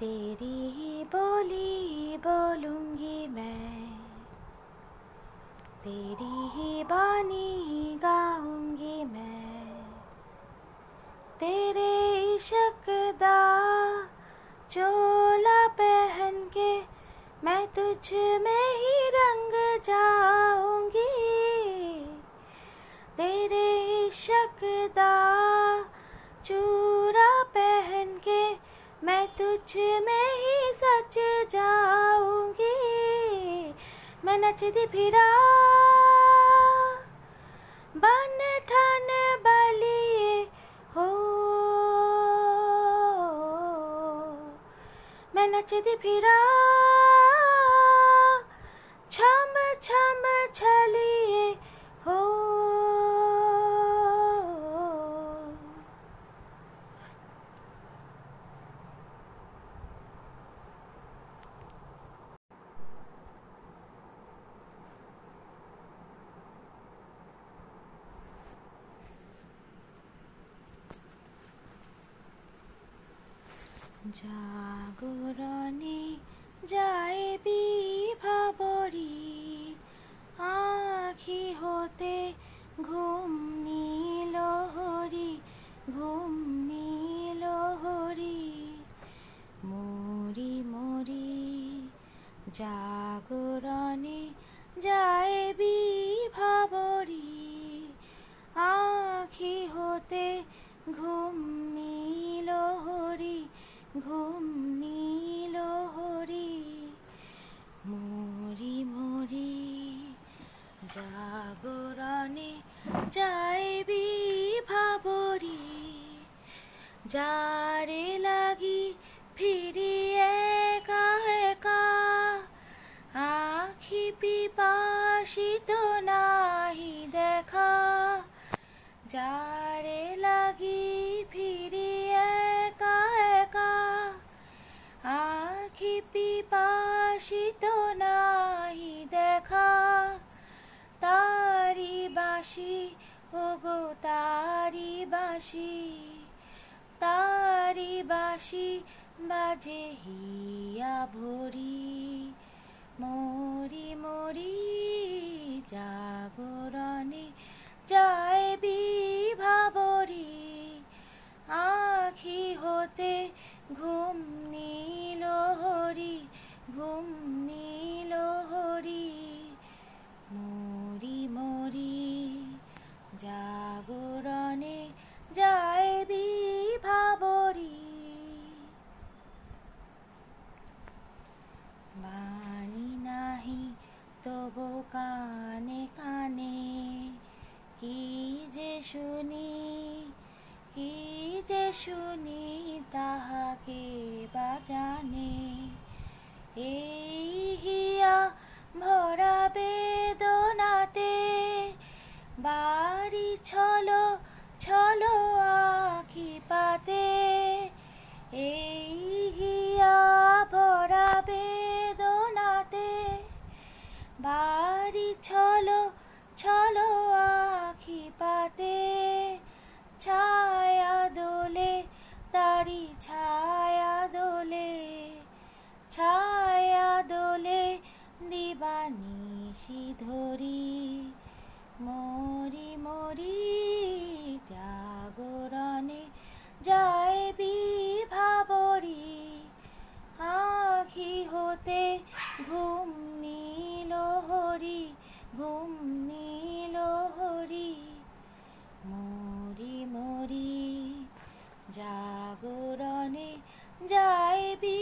तेरी ही बोली बोलूँगी मैं। तेरी ही बानी गाऊँगी मैं। तेरे इश्क दा चोला पहन के मैं तुझ में ही रंग जाऊँगी। तेरे इश्क दा तुझ में ही सच जाऊँगी। मैं नचती फिरा। बन ठन बलिए हो। मैं नचती फिरा। छम छम छलिए জাগরণে যাইবি ভাবরি আখি হতে ঘুম নীল হরি, ঘুম নীল হরি। মরি মরি জাগরণে যাইবি জাগরণে যাইবি ভাবরি, যারে লাগি ফিরি একা একা, আখি পিপাসিত নাহি দেখা, যারে লাগি ফিরি একা একা, আখি পিপাসিত নাহি বাসি তারি বাসি বাজে হিয়া ভরি। মরি মরি জাগরণে যাইবি ভাবরি আখি হতে ঘুম শুনি তাহাকে বাজানে এই হিয়া ভরা বেদনাতে বাড়ি ছলো ছলো আখি পাতে। এই দিবানিশি ধরি, মরি মরি, জাগরণে যাইবি ভাবরি আখি হতে ঘুম নীল হরি, ঘুম নীল হরি। মরি মরি, জাগরণে যাইবি